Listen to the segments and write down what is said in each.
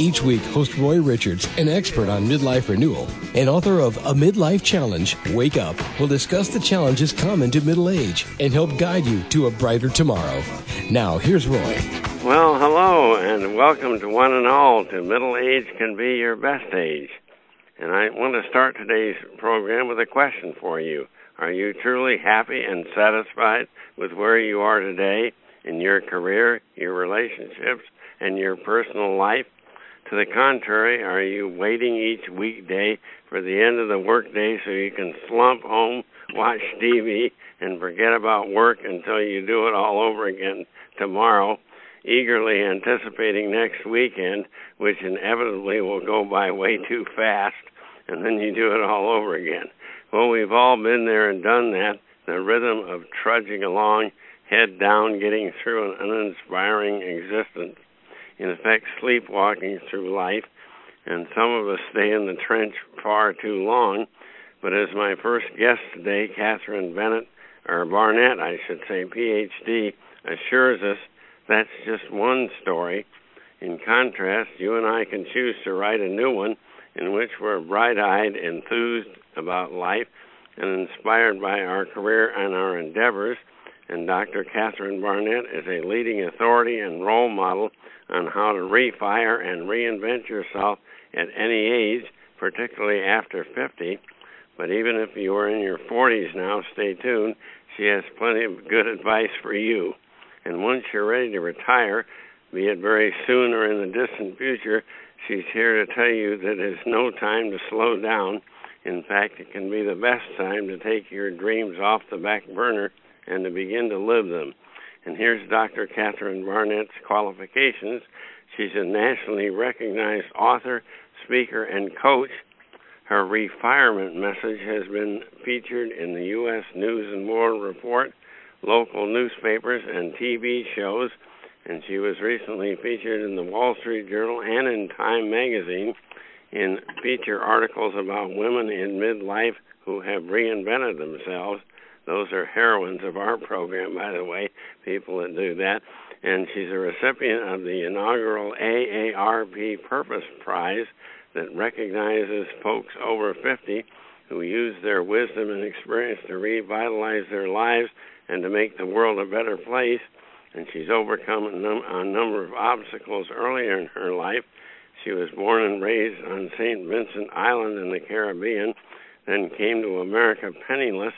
Each week, host Roy Richards, an expert on midlife renewal and author of A Midlife Challenge, Wake Up, will discuss the challenges common to middle age and help guide you to a brighter tomorrow. Now, here's Roy. Well, hello, and welcome to one and all to Middle Age Can Be Your Best Age. And I want to start today's program with a question for you. Are you truly happy and satisfied with where you are today in your career, your relationships, and your personal life? To the contrary, are you waiting each weekday for the end of the workday so you can slump home, watch TV, and forget about work until you do it all over again tomorrow, eagerly anticipating next weekend, which inevitably will go by way too fast, and then you do it all over again? Well, we've all been there and done that. The rhythm of trudging along, head down, getting through an uninspiring existence in effect, sleepwalking through life, and some of us stay in the trench far too long. But as my first guest today, Catherine Bennett, or Barnett, I should say, PhD, assures us, that's just one story. In contrast, you and I can choose to write a new one in which we're bright eyed, enthused about life, and inspired by our career and our endeavors. And Dr. Catherine Barnett is a leading authority and role model on how to refire and reinvent yourself at any age, particularly after 50. But even if you are in your 40s now, stay tuned. She has plenty of good advice for you. And once you're ready to retire, be it very soon or in the distant future, she's here to tell you that it's no time to slow down. In fact, it can be the best time to take your dreams off the back burner and to begin to live them. And here's Dr. Catherine Barnett's qualifications. She's a nationally recognized author, speaker, and coach. Her refirement message has been featured in the U.S. News and World Report, local newspapers, and TV shows. And she was recently featured in the Wall Street Journal and in Time magazine in feature articles about women in midlife who have reinvented themselves those are heroines of our program, by the way, people that do that. And she's a recipient of the inaugural AARP Purpose Prize that recognizes folks over 50 who use their wisdom and experience to revitalize their lives and to make the world a better place. And she's overcome a, num- a number of obstacles earlier in her life. She was born and raised on St. Vincent Island in the Caribbean, then came to America penniless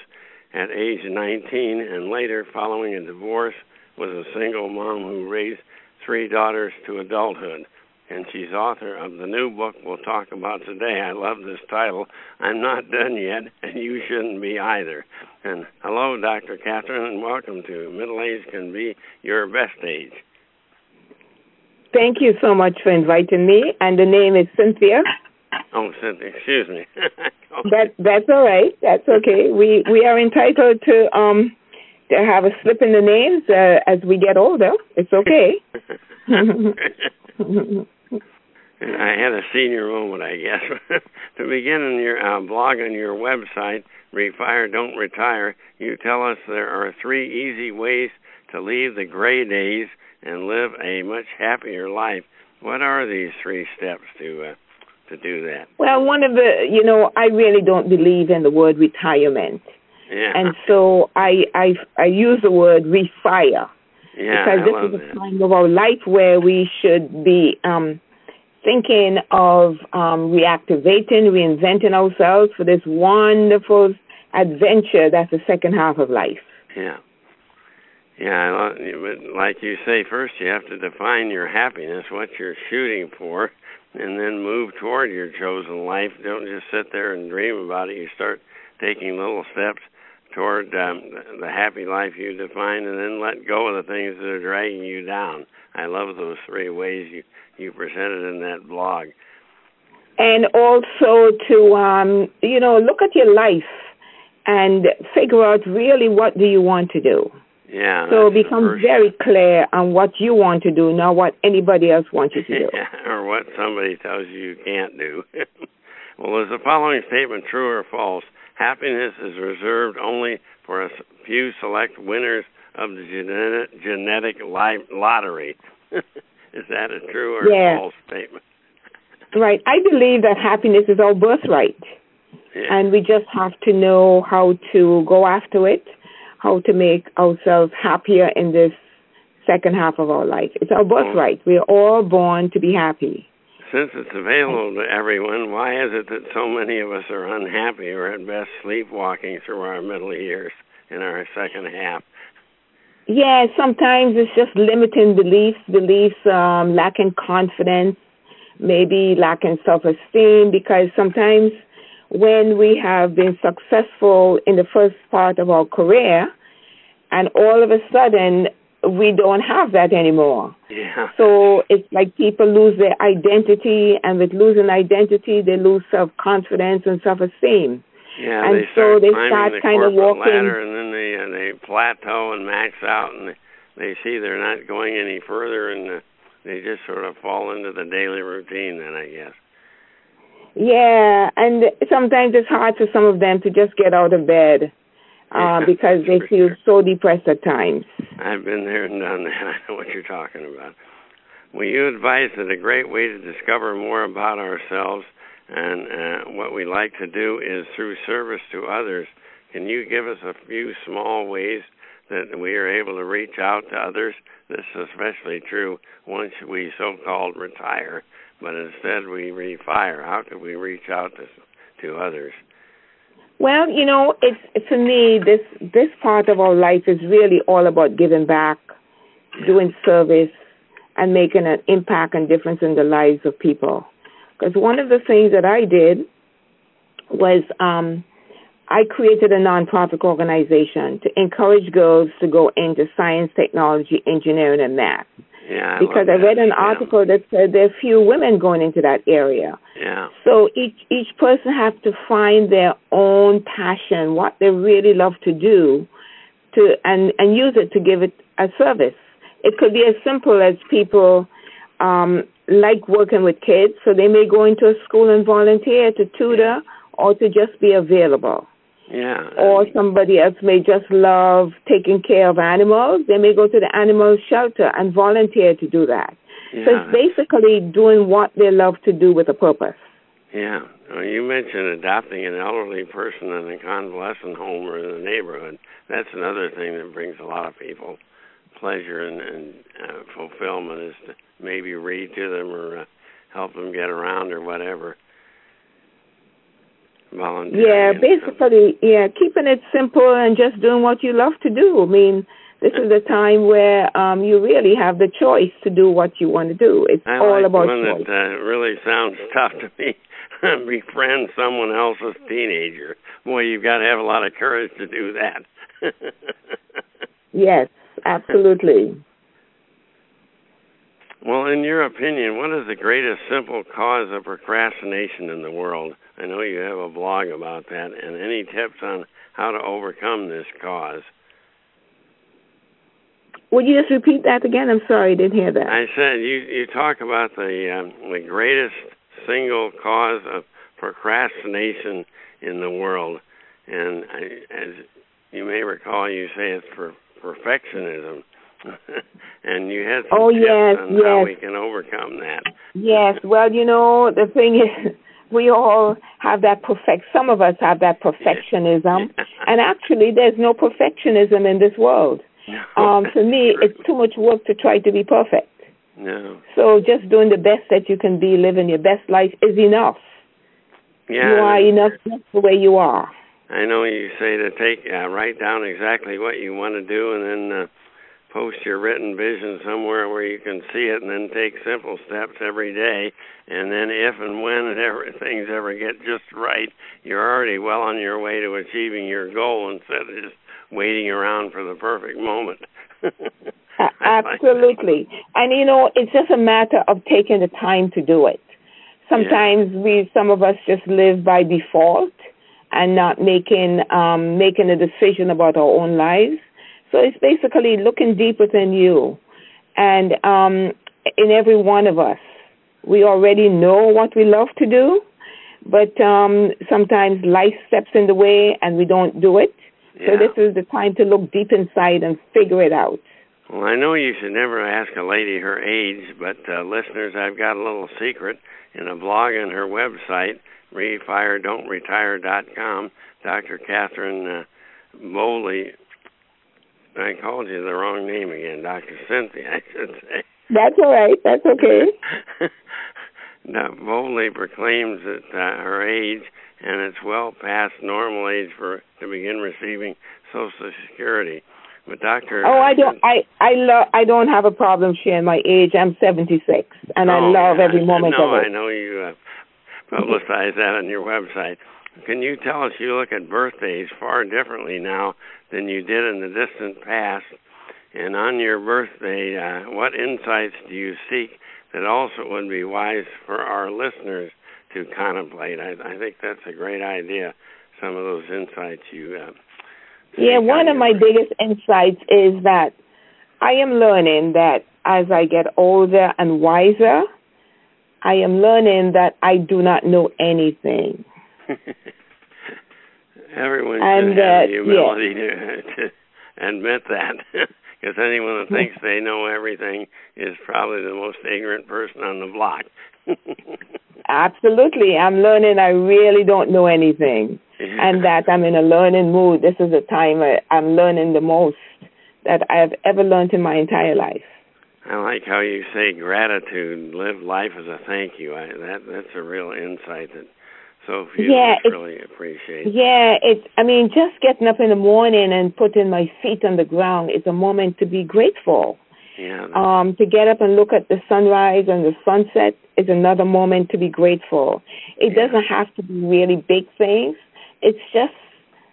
at age 19 and later, following a divorce, was a single mom who raised three daughters to adulthood. And she's author of the new book we'll talk about today. I love this title. I'm not done yet, and you shouldn't be either. And hello, Dr. Catherine, and welcome to Middle Age Can Be Your Best Age. Thank you so much for inviting me. And the name is Cynthia. Oh, excuse me. that that's all right. That's okay. We we are entitled to um to have a slip in the names uh, as we get older. It's okay. I had a senior moment, I guess. to begin in your uh, blog on your website, Refire Don't Retire, you tell us there are three easy ways to leave the gray days and live a much happier life. What are these three steps to uh, to do that? Well, one of the, you know, I really don't believe in the word retirement. Yeah. And so I I I use the word refire. Yeah, because I this is a time of our life where we should be um thinking of um reactivating, reinventing ourselves for this wonderful adventure that's the second half of life. Yeah. Yeah, I love, but like you say, first you have to define your happiness, what you're shooting for, and then move toward your chosen life. Don't just sit there and dream about it. You start taking little steps toward um, the happy life you define, and then let go of the things that are dragging you down. I love those three ways you you presented in that blog. And also to um you know look at your life and figure out really what do you want to do. Yeah. So become very clear on what you want to do, not what anybody else wants you to do. yeah, or what somebody tells you you can't do. well, is the following statement true or false? Happiness is reserved only for a few select winners of the genetic, genetic li- lottery. is that a true or yeah. false statement? right. I believe that happiness is our birthright. Yeah. And we just have to know how to go after it, how to make ourselves happier in this second half of our life. It's our birthright. We're all born to be happy. Since it's available to everyone, why is it that so many of us are unhappy or at best sleepwalking through our middle years in our second half? Yeah, sometimes it's just limiting beliefs, beliefs um, lacking confidence, maybe lacking self esteem, because sometimes when we have been successful in the first part of our career, and all of a sudden we don't have that anymore. Yeah. So it's like people lose their identity, and with losing identity, they lose self confidence and self esteem. Yeah, and they so start they climbing start the kind of walking. ladder, and then they uh, they plateau and max out, and they, they see they're not going any further, and uh, they just sort of fall into the daily routine. Then I guess. Yeah, and sometimes it's hard for some of them to just get out of bed uh, Yeah, because they feel sure. so depressed at times. I've been there and done that. I know what you're talking about. Will you advise that a great way to discover more about ourselves and uh, what we like to do is through service to others? Can you give us a few small ways that we are able to reach out to others? This is especially true once we so-called retire, but instead we refire. How could we reach out to to others? Well, you know, it's for me this this part of our life is really all about giving back, doing service, and making an impact and difference in the lives of people. Because one of the things that I did was um, I created a nonprofit organization to encourage girls to go into science, technology, engineering, and math. Yeah, I because I read an Yeah. article that said there are few women going into that area. Yeah. So each each person has to find their own passion, what they really love to do, to and and use it to give it a service. It could be as simple as people um, like working with kids, so they may go into a school and volunteer to tutor or to just be available. Yeah. Or somebody else may just love taking care of animals. They may go to the animal shelter and volunteer to do that. yeah. So it's basically doing what they love to do with a purpose. Yeah. Well, you mentioned adopting an elderly person in a convalescent home or in the neighborhood. That's another thing that brings a lot of people pleasure and, and uh, fulfillment is to maybe read to them or uh, help them get around or whatever. Volunteering. Yeah, basically, yeah, keeping it simple and just doing what you love to do. I mean, this is a time where um you really have the choice to do what you want to do. It's I all like about one choice. that uh, really sounds tough to me. Befriend someone else's teenager. Boy, you've got to have a lot of courage to do that. Yes, absolutely. Well, in your opinion, what is the greatest simple cause of procrastination in the world? I know you have a blog about that, and any tips on how to overcome this cause? Would you just repeat that again? I'm sorry, I didn't hear that. I said you you talk about the um, the greatest single cause of procrastination in the world, and I, as you may recall, you say it's for perfectionism, and you had some Oh, tips yes, on how yes. we can overcome that. Yes, well, you know, the thing is, we all have that perfect. Some of us have that perfectionism, and actually, there's no perfectionism in this world. Um, for me, it's too much work to try to be perfect. no. So just doing the best that you can be, living your best life is enough. Yeah, you are enough just the way you are. I know you say to take uh, write down exactly what you want to do, and then uh, post your written vision somewhere where you can see it, and then take simple steps every day. And then, if and when ever, things ever get just right, you're already well on your way to achieving your goal instead of just waiting around for the perfect moment. A- I like. Absolutely. And you know, it's just a matter of taking the time to do it. Sometimes we, some of us just live by default and not making um, making a decision about our own lives. So it's basically looking deep within you, and um, in every one of us, we already know what we love to do, but um, sometimes life steps in the way and we don't do it. Yeah. So this is the time to look deep inside and figure it out. Well, I know you should never ask a lady her age, but uh, listeners, I've got a little secret in a blog on her website, refiredon'tretire.com. Dr. Catherine uh, Bowley, I called you the wrong name again, Dr. Cynthia, I should say. That's all right. That's okay. now, Bowley proclaims that uh, her age, and it's well past normal age for to begin receiving Social Security. But Doctor, oh, I don't, I, I love, I don't have a problem sharing my age. I'm 76, and I oh, love yeah, every moment no, of it. I know you uh, publicize that on your website. Can you tell us you look at birthdays far differently now than you did in the distant past? And on your birthday, uh, what insights do you seek that also would be wise for our listeners to contemplate? I, I think that's a great idea. Some of those insights you. Uh, yeah, one of my biggest insights is that I am learning that as I get older and wiser, I am learning that I do not know anything. Everyone and, should have uh, the humility to, to admit that. Because anyone that thinks they know everything is probably the most ignorant person on the block. Absolutely. I'm learning I really don't know anything. And that I'm in a learning mood. This is the time I, I'm learning the most that I've ever learned in my entire life. I like how you say gratitude, live life as a thank you. I, that that's a real insight that so yeah, really appreciate. Yeah, it's. I mean, just getting up in the morning and putting my feet on the ground is a moment to be grateful. Yeah. Um, to get up and look at the sunrise and the sunset is another moment to be grateful. It yeah. doesn't have to be really big things. It's just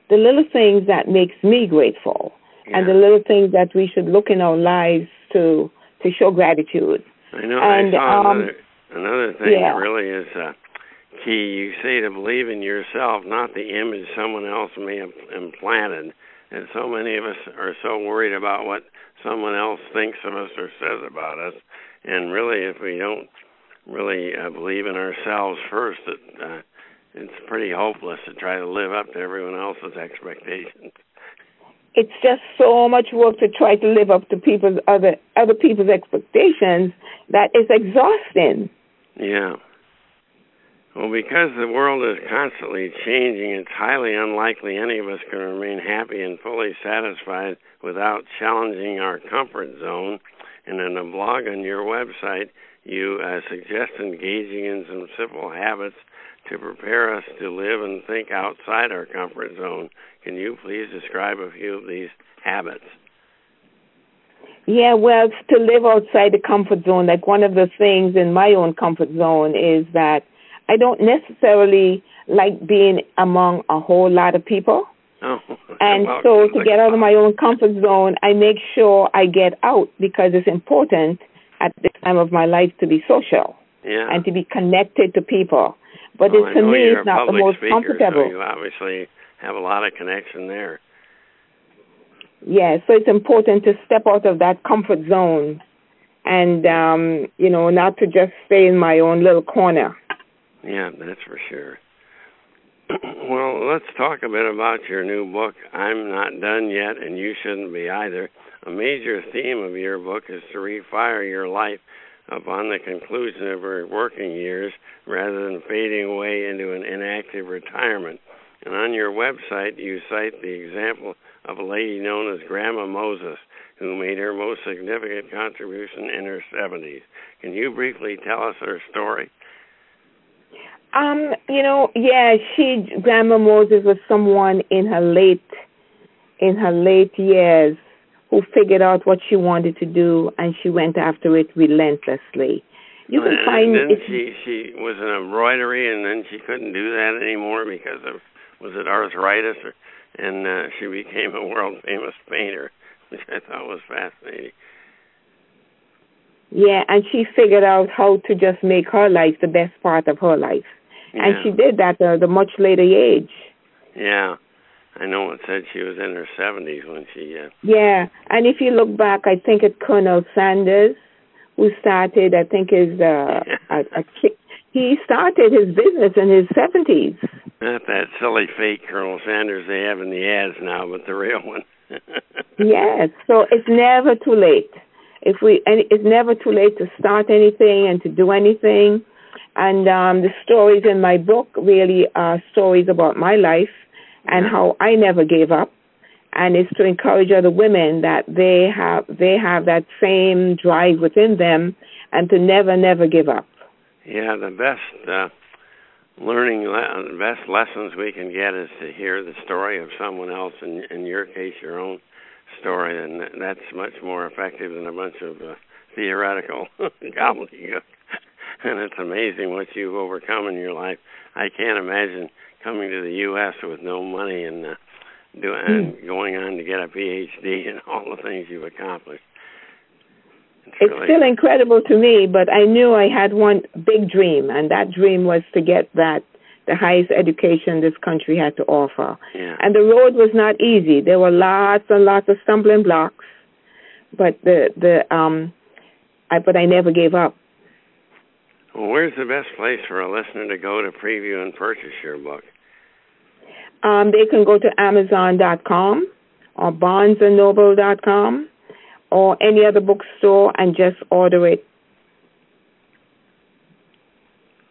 the little things that makes me grateful, yeah. and the little things that we should look in our lives to to show gratitude. I know. And, I saw um, another another thing yeah. that really is uh, key. You say to believe in yourself, not the image someone else may have implanted. And so many of us are so worried about what someone else thinks of us or says about us. And really, if we don't really uh, believe in ourselves first, it, uh, it's pretty hopeless to try to live up to everyone else's expectations. It's just so much work to try to live up to people's other other people's expectations that it's exhausting. Yeah. Well, because the world is constantly changing, it's highly unlikely any of us can remain happy and fully satisfied without challenging our comfort zone. And in a blog on your website, you uh, suggest engaging in some simple habits to prepare us to live and think outside our comfort zone. Can you please describe a few of these habits? Yeah, well, to live outside the comfort zone, like one of the things in my own comfort zone is that I don't necessarily like being among a whole lot of people. Oh, and so to get out of my own comfort zone, I make sure I get out because it's important at this time of my life to be social yeah. and to be connected to people. But well, it, to me, it's not the most speaker, comfortable. So you obviously have a lot of connection there. Yeah, so it's important to step out of that comfort zone and, um, you know, not to just stay in my own little corner. Yeah, that's for sure. well, let's talk a bit about your new book, I'm Not Done Yet, and You Shouldn't Be Either. A major theme of your book is to refire your life upon the conclusion of your working years rather than fading away into an inactive retirement. And on your website, you cite the example of a lady known as Grandma Moses, who made her most significant contribution in her 70s. Can you briefly tell us her story? Um, you know, yeah, she Grandma Moses was someone in her late in her late years who figured out what she wanted to do and she went after it relentlessly. You can and find then it, she she was an embroidery and then she couldn't do that anymore because of was it arthritis or and uh, she became a world famous painter, which I thought was fascinating. Yeah, and she figured out how to just make her life the best part of her life. Yeah. And she did that at a much later age. Yeah. I know it said she was in her 70s when she. Uh... Yeah, and if you look back, I think it's Colonel Sanders who started. I think is uh, a, a, he started his business in his 70s. Not that silly fake Colonel Sanders they have in the ads now, but the real one. yes, so it's never too late. If we, and it's never too late to start anything and to do anything. And um, the stories in my book really are stories about my life and how I never gave up. And it's to encourage other women that they have they have that same drive within them, and to never never give up. Yeah, the best uh, learning, the best lessons we can get is to hear the story of someone else. In in your case, your own story, and that's much more effective than a bunch of uh, theoretical gobbledygook. and it's amazing what you've overcome in your life. I can't imagine coming to the U.S. with no money and uh, doing and going on to get a PhD and all the things you've accomplished. It's, it's really, still incredible to me, but I knew I had one big dream, and that dream was to get that the highest education this country had to offer. Yeah. And the road was not easy. There were lots and lots of stumbling blocks, but the the um, I but I never gave up. Where's the best place for a listener to go to preview and purchase your book? Um, they can go to Amazon.com or BarnesandNoble.com or any other bookstore and just order it.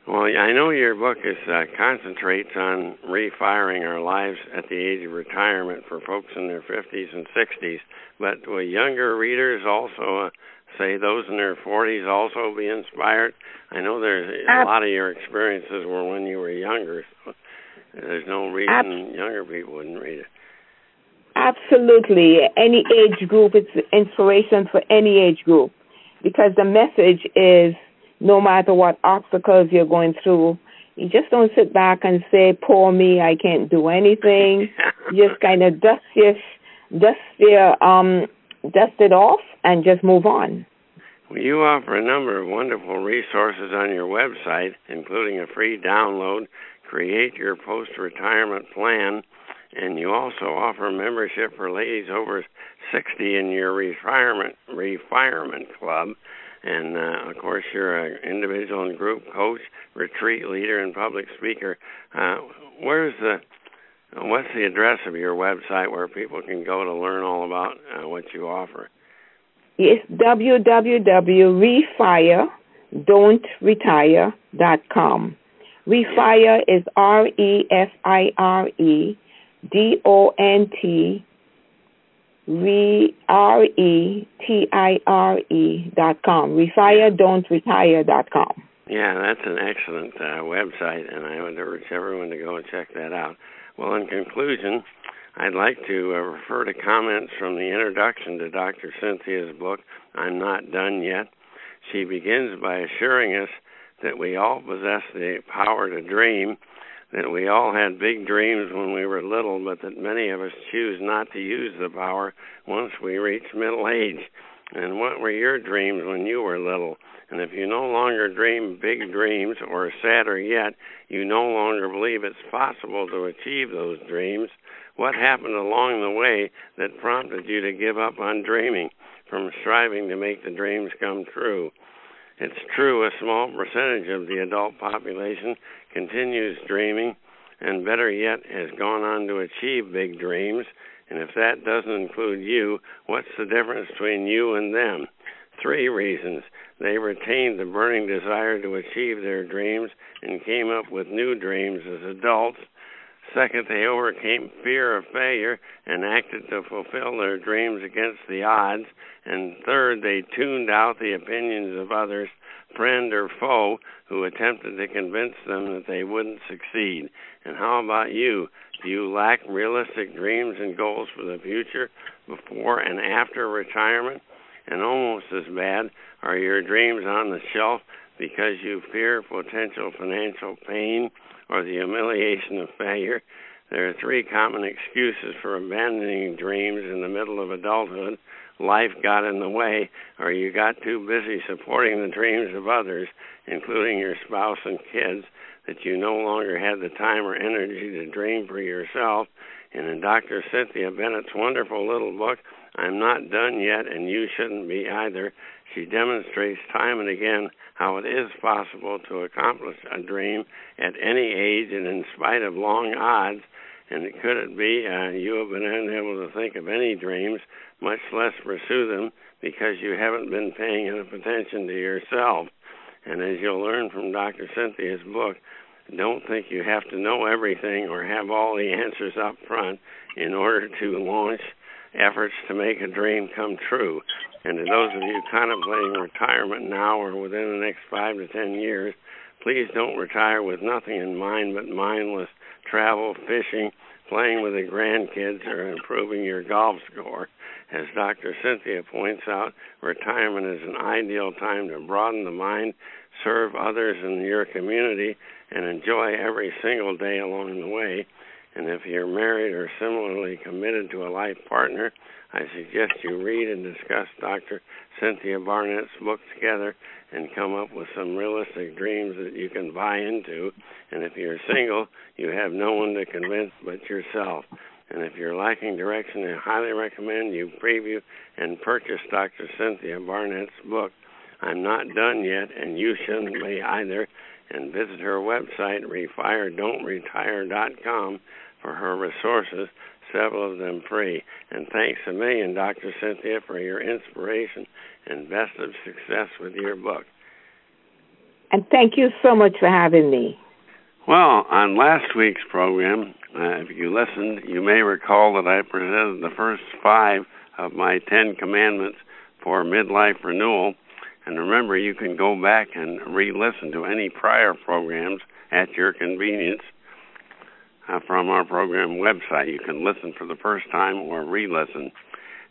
Well, I know your book is uh, concentrates on refiring our lives at the age of retirement for folks in their 50s and 60s, but will younger readers also uh, say those in their 40s also be inspired? I know there's a lot of your experiences were when you were younger. So there's no reason Ab- younger people wouldn't read it. Absolutely. Any age group, it's inspiration for any age group because the message is no matter what obstacles you're going through, you just don't sit back and say, poor me, I can't do anything. you just kind of dust your, dust your, um, dust it off and just move on. Well, you offer a number of wonderful resources on your website, including a free download, create your post-retirement plan, and you also offer membership for ladies over 60 in your retirement retirement club. And uh, of course, you're an individual and group coach, retreat leader, and public speaker. Uh, where's the what's the address of your website where people can go to learn all about uh, what you offer? It's www.refiredon'tretire.com. Refire is R E F I R E D O N T R E T I R E dot com. Refire don't retire dot com. Yeah, that's an excellent uh, website, and I would urge everyone to go and check that out. Well, in conclusion, I'd like to uh, refer to comments from the introduction to Dr. Cynthia's book, I'm Not Done Yet. She begins by assuring us that we all possess the power to dream, that we all had big dreams when we were little, but that many of us choose not to use the power once we reach middle age. And what were your dreams when you were little? And if you no longer dream big dreams, or sadder yet, you no longer believe it's possible to achieve those dreams, what happened along the way that prompted you to give up on dreaming, from striving to make the dreams come true? It's true a small percentage of the adult population continues dreaming, and better yet, has gone on to achieve big dreams. And if that doesn't include you, what's the difference between you and them? Three reasons. They retained the burning desire to achieve their dreams and came up with new dreams as adults. Second, they overcame fear of failure and acted to fulfill their dreams against the odds. And third, they tuned out the opinions of others, friend or foe, who attempted to convince them that they wouldn't succeed. And how about you? Do you lack realistic dreams and goals for the future before and after retirement? And almost as bad, are your dreams on the shelf because you fear potential financial pain or the humiliation of failure? There are three common excuses for abandoning dreams in the middle of adulthood. Life got in the way, or you got too busy supporting the dreams of others, including your spouse and kids. That you no longer had the time or energy to dream for yourself. And in Dr. Cynthia Bennett's wonderful little book, I'm Not Done Yet, and You Shouldn't Be Either, she demonstrates time and again how it is possible to accomplish a dream at any age and in spite of long odds. And could it be uh, you have been unable to think of any dreams, much less pursue them, because you haven't been paying enough attention to yourself? And as you'll learn from Dr. Cynthia's book, don't think you have to know everything or have all the answers up front in order to launch efforts to make a dream come true. And to those of you contemplating retirement now or within the next five to ten years, please don't retire with nothing in mind but mindless travel, fishing, playing with the grandkids, or improving your golf score. As Dr. Cynthia points out, retirement is an ideal time to broaden the mind, serve others in your community, and enjoy every single day along the way. And if you're married or similarly committed to a life partner, I suggest you read and discuss Dr. Cynthia Barnett's book together and come up with some realistic dreams that you can buy into. And if you're single, you have no one to convince but yourself. And if you're lacking direction, I highly recommend you preview and purchase Dr. Cynthia Barnett's book. I'm not done yet, and you shouldn't be either. And visit her website, refiredon'tretire.com, for her resources, several of them free. And thanks a million, Dr. Cynthia, for your inspiration and best of success with your book. And thank you so much for having me. Well, on last week's program, uh, if you listened, you may recall that I presented the first five of my Ten Commandments for midlife renewal. And remember, you can go back and re listen to any prior programs at your convenience uh, from our program website. You can listen for the first time or re listen.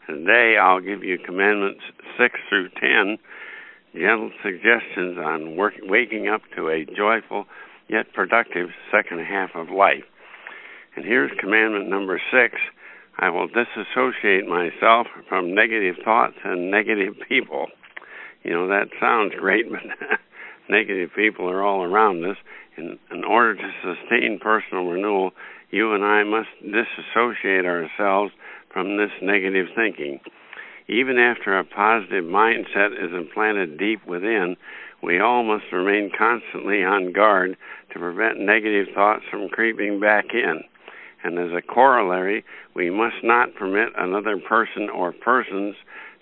Today, I'll give you Commandments 6 through 10, gentle suggestions on work, waking up to a joyful yet productive second half of life. And here's Commandment number 6 I will disassociate myself from negative thoughts and negative people. You know, that sounds great, but negative people are all around us. In, in order to sustain personal renewal, you and I must disassociate ourselves from this negative thinking. Even after a positive mindset is implanted deep within, we all must remain constantly on guard to prevent negative thoughts from creeping back in. And as a corollary, we must not permit another person or persons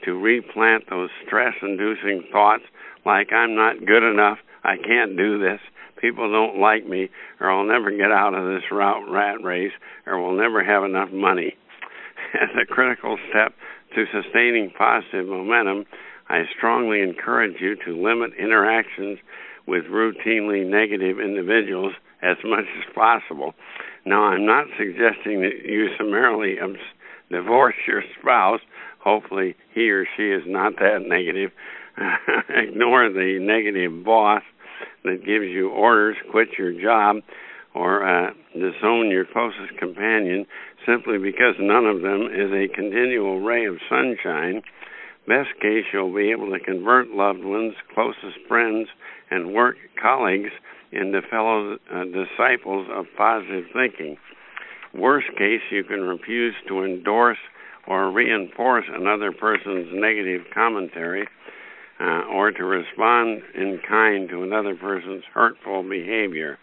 to replant those stress inducing thoughts like, I'm not good enough, I can't do this, people don't like me, or I'll never get out of this rat race, or we'll never have enough money. As a critical step to sustaining positive momentum, I strongly encourage you to limit interactions with routinely negative individuals as much as possible. Now, I'm not suggesting that you summarily divorce your spouse. Hopefully, he or she is not that negative. Ignore the negative boss that gives you orders, quit your job, or uh, disown your closest companion simply because none of them is a continual ray of sunshine. Best case, you'll be able to convert loved ones, closest friends, and work colleagues into fellow uh, disciples of positive thinking. Worst case, you can refuse to endorse or reinforce another person's negative commentary uh, or to respond in kind to another person's hurtful behavior.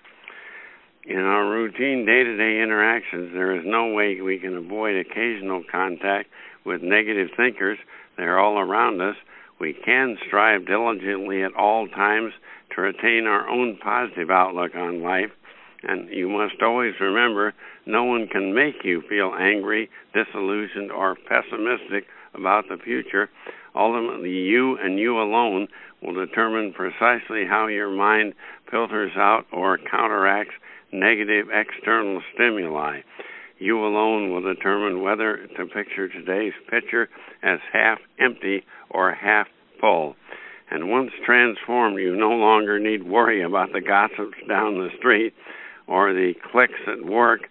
In our routine day to day interactions, there is no way we can avoid occasional contact with negative thinkers. They're all around us. We can strive diligently at all times to retain our own positive outlook on life. And you must always remember no one can make you feel angry, disillusioned, or pessimistic about the future. Ultimately, you and you alone will determine precisely how your mind filters out or counteracts negative external stimuli. You alone will determine whether to picture today's picture as half empty or half full. And once transformed, you no longer need worry about the gossips down the street or the cliques at work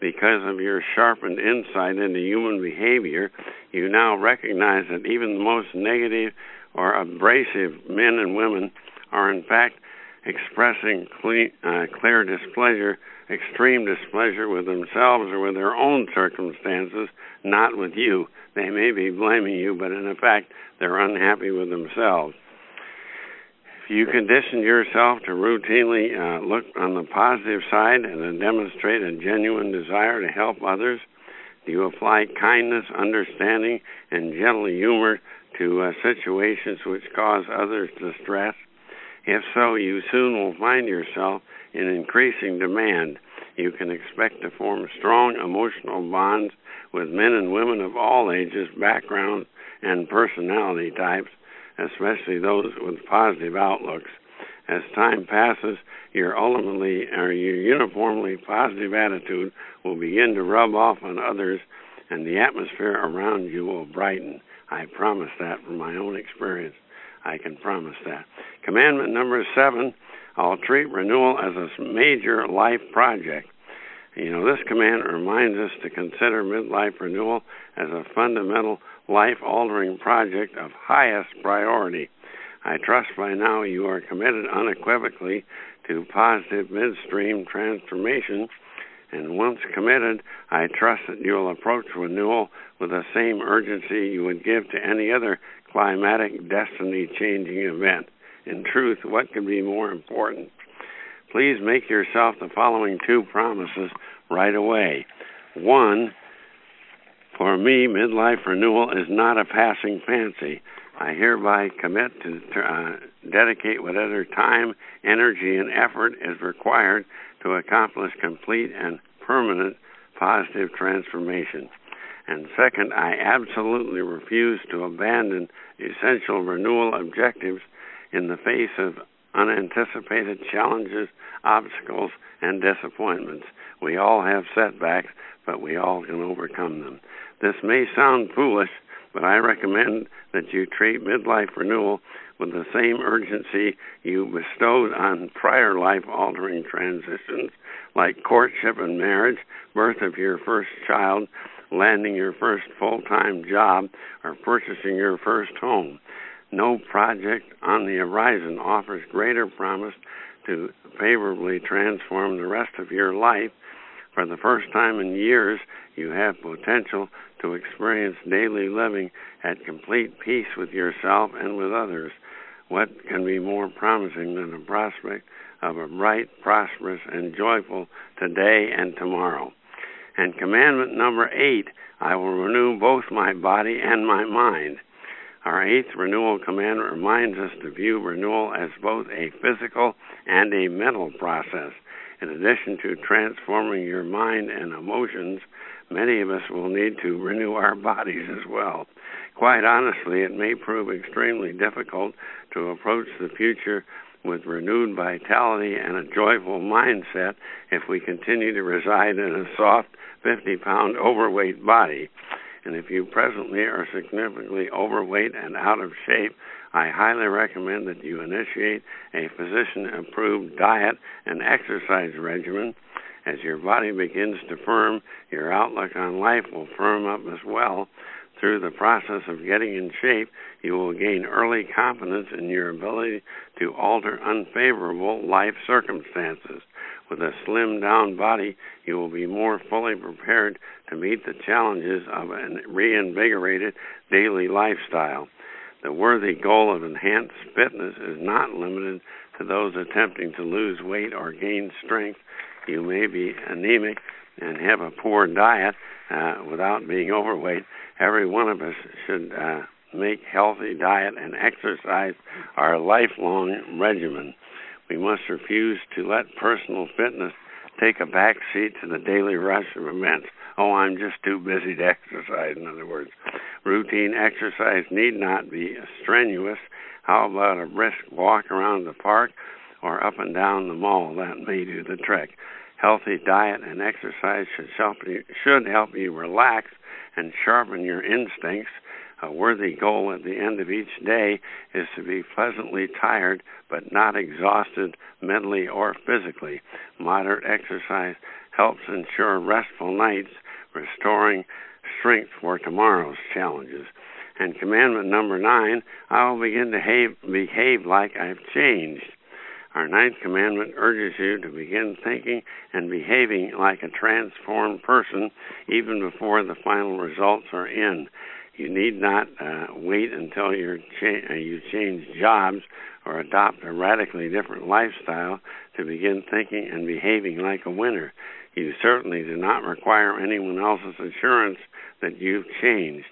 because of your sharpened insight into human behavior. You now recognize that even the most negative or abrasive men and women are, in fact, expressing uh, clear displeasure, extreme displeasure with themselves or with their own circumstances, not with you. They may be blaming you, but in effect, they're unhappy with themselves. If you condition yourself to routinely uh, look on the positive side and to demonstrate a genuine desire to help others, do you apply kindness, understanding, and gentle humor to uh, situations which cause others distress? If so, you soon will find yourself in increasing demand. You can expect to form strong emotional bonds with men and women of all ages, backgrounds, and personality types, especially those with positive outlooks. As time passes, your ultimately or your uniformly positive attitude will begin to rub off on others and the atmosphere around you will brighten. I promise that from my own experience. I can promise that. Commandment number seven I'll treat renewal as a major life project. You know, this command reminds us to consider midlife renewal as a fundamental life altering project of highest priority. I trust by now you are committed unequivocally to positive midstream transformation, and once committed, I trust that you will approach renewal with the same urgency you would give to any other climatic destiny changing event. In truth, what could be more important? Please make yourself the following two promises right away. One, for me, midlife renewal is not a passing fancy. I hereby commit to uh, dedicate whatever time, energy, and effort is required to accomplish complete and permanent positive transformation. And second, I absolutely refuse to abandon essential renewal objectives in the face of unanticipated challenges, obstacles, and disappointments. We all have setbacks, but we all can overcome them. This may sound foolish, but I recommend that you treat midlife renewal with the same urgency you bestowed on prior life altering transitions like courtship and marriage, birth of your first child, landing your first full time job, or purchasing your first home. No project on the horizon offers greater promise to favorably transform the rest of your life. For the first time in years, you have potential to experience daily living at complete peace with yourself and with others. What can be more promising than the prospect of a bright, prosperous, and joyful today and tomorrow? And commandment number eight I will renew both my body and my mind. Our eighth renewal commandment reminds us to view renewal as both a physical and a mental process. In addition to transforming your mind and emotions, many of us will need to renew our bodies as well. Quite honestly, it may prove extremely difficult to approach the future with renewed vitality and a joyful mindset if we continue to reside in a soft 50 pound overweight body. And if you presently are significantly overweight and out of shape, I highly recommend that you initiate a physician approved diet and exercise regimen. As your body begins to firm, your outlook on life will firm up as well. Through the process of getting in shape, you will gain early confidence in your ability to alter unfavorable life circumstances. With a slimmed down body, you will be more fully prepared to meet the challenges of a reinvigorated daily lifestyle. The worthy goal of enhanced fitness is not limited to those attempting to lose weight or gain strength. You may be anemic and have a poor diet uh, without being overweight. Every one of us should uh, make healthy diet and exercise our lifelong regimen. We must refuse to let personal fitness take a back seat to the daily rush of events. Oh, I'm just too busy to exercise, in other words. Routine exercise need not be strenuous. How about a brisk walk around the park or up and down the mall? That may do the trick. Healthy diet and exercise should help you, should help you relax and sharpen your instincts a worthy goal at the end of each day is to be pleasantly tired but not exhausted mentally or physically. Moderate exercise helps ensure restful nights, restoring strength for tomorrow's challenges. And commandment number nine, I will begin to behave, behave like I've changed. Our ninth commandment urges you to begin thinking and behaving like a transformed person even before the final results are in. You need not uh, wait until you're cha- uh, you change jobs or adopt a radically different lifestyle to begin thinking and behaving like a winner. You certainly do not require anyone else's assurance that you've changed.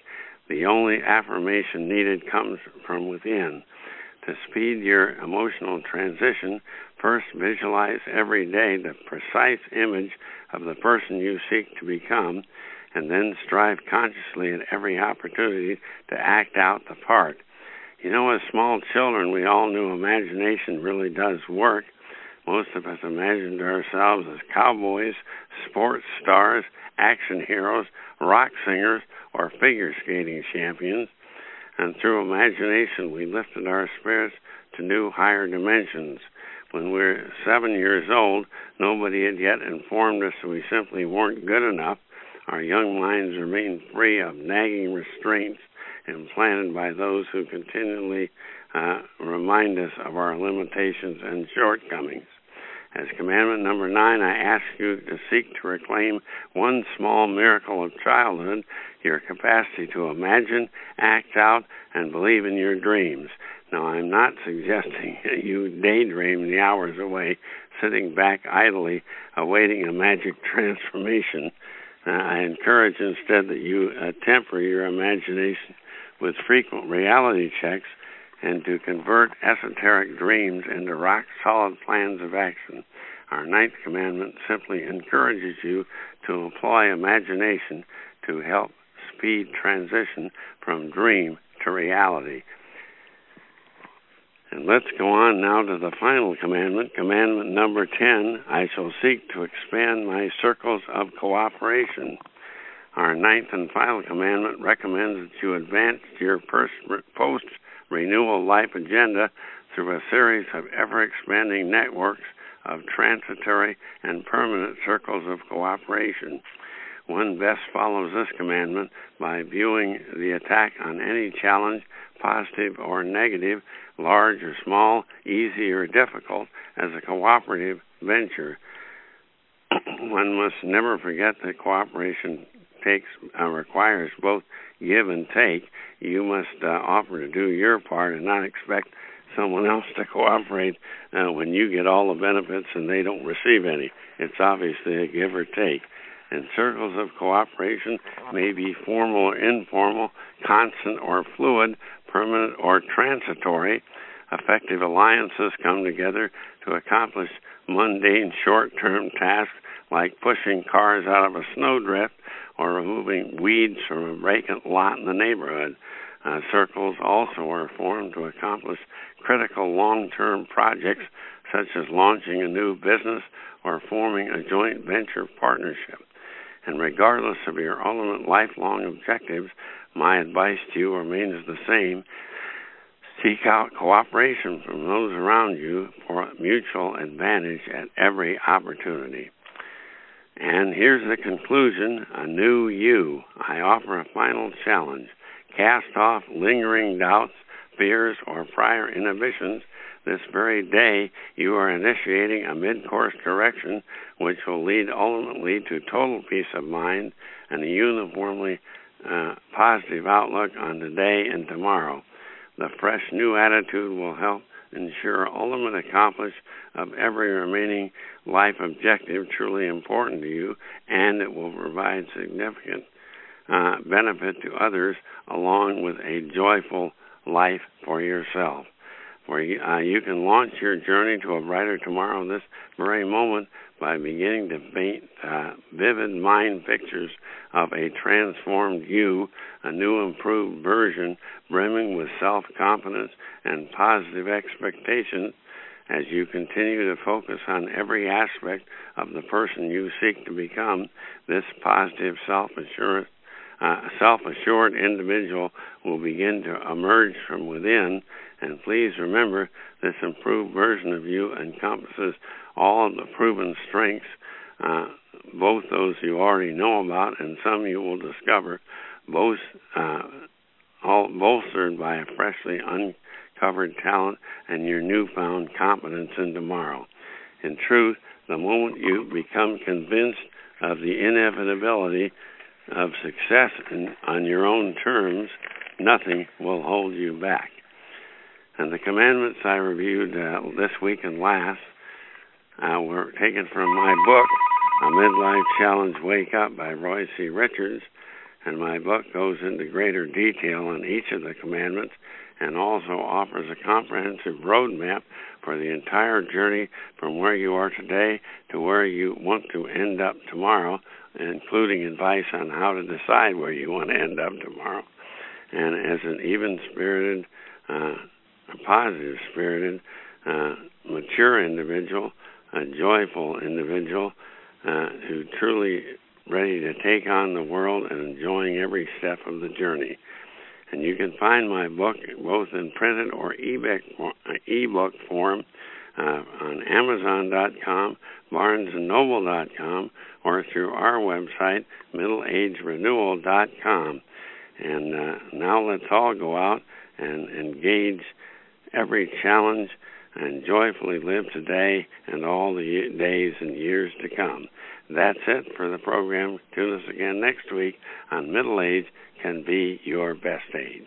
The only affirmation needed comes from within. To speed your emotional transition, first visualize every day the precise image of the person you seek to become, and then strive consciously at every opportunity to act out the part. You know, as small children, we all knew imagination really does work. Most of us imagined ourselves as cowboys, sports stars, action heroes, rock singers, or figure skating champions. And through imagination, we lifted our spirits to new, higher dimensions. When we were seven years old, nobody had yet informed us we simply weren't good enough. Our young minds remain free of nagging restraints implanted by those who continually uh, remind us of our limitations and shortcomings. As commandment number nine, I ask you to seek to reclaim one small miracle of childhood, your capacity to imagine, act out, and believe in your dreams. Now, I'm not suggesting that you daydream the hours away, sitting back idly, awaiting a magic transformation. Uh, I encourage instead that you uh, temper your imagination with frequent reality checks and to convert esoteric dreams into rock solid plans of action. Our ninth commandment simply encourages you to employ imagination to help speed transition from dream to reality. And let's go on now to the final commandment, commandment number 10 I shall seek to expand my circles of cooperation. Our ninth and final commandment recommends that you advance your post renewal life agenda through a series of ever expanding networks of transitory and permanent circles of cooperation. One best follows this commandment by viewing the attack on any challenge, positive or negative, large or small, easy or difficult, as a cooperative venture. One must never forget that cooperation takes uh, requires both give and take. You must uh, offer to do your part and not expect someone else to cooperate uh, when you get all the benefits and they don't receive any. It's obviously a give or take. And circles of cooperation may be formal or informal, constant or fluid, permanent or transitory. Effective alliances come together to accomplish mundane short term tasks like pushing cars out of a snowdrift or removing weeds from a vacant lot in the neighborhood. Uh, circles also are formed to accomplish critical long term projects such as launching a new business or forming a joint venture partnership. And regardless of your ultimate lifelong objectives, my advice to you remains the same. Seek out cooperation from those around you for mutual advantage at every opportunity. And here's the conclusion a new you. I offer a final challenge. Cast off lingering doubts, fears, or prior inhibitions. This very day, you are initiating a mid course correction which will lead ultimately to total peace of mind and a uniformly uh, positive outlook on today and tomorrow. The fresh new attitude will help ensure ultimate accomplishment of every remaining life objective truly important to you, and it will provide significant uh, benefit to others along with a joyful life for yourself. For you, uh, you can launch your journey to a brighter tomorrow this very moment by beginning to paint uh, vivid mind pictures of a transformed you, a new improved version brimming with self confidence and positive expectations as you continue to focus on every aspect of the person you seek to become, this positive self-assurance, uh, self-assured individual will begin to emerge from within. And please remember, this improved version of you encompasses all the proven strengths, uh, both those you already know about and some you will discover, both uh, all bolstered by a freshly uncovered talent and your newfound confidence in tomorrow. In truth, the moment you become convinced of the inevitability of success in, on your own terms, nothing will hold you back. And the commandments I reviewed uh, this week and last uh, were taken from my book, A Midlife Challenge Wake Up by Roy C. Richards. And my book goes into greater detail on each of the commandments and also offers a comprehensive roadmap for the entire journey from where you are today to where you want to end up tomorrow, including advice on how to decide where you want to end up tomorrow. And as an even spirited, uh, positive spirited, uh, mature individual, a joyful individual uh, who truly ready to take on the world and enjoying every step of the journey. And you can find my book both in printed or ebook, ebook form uh, on Amazon.com, BarnesandNoble.com, or through our website, MiddleAgeRenewal.com. And uh, now let's all go out and engage every challenge and joyfully live today and all the days and years to come. That's it for the program. Tune us again next week on Middle Age Can Be Your Best Age.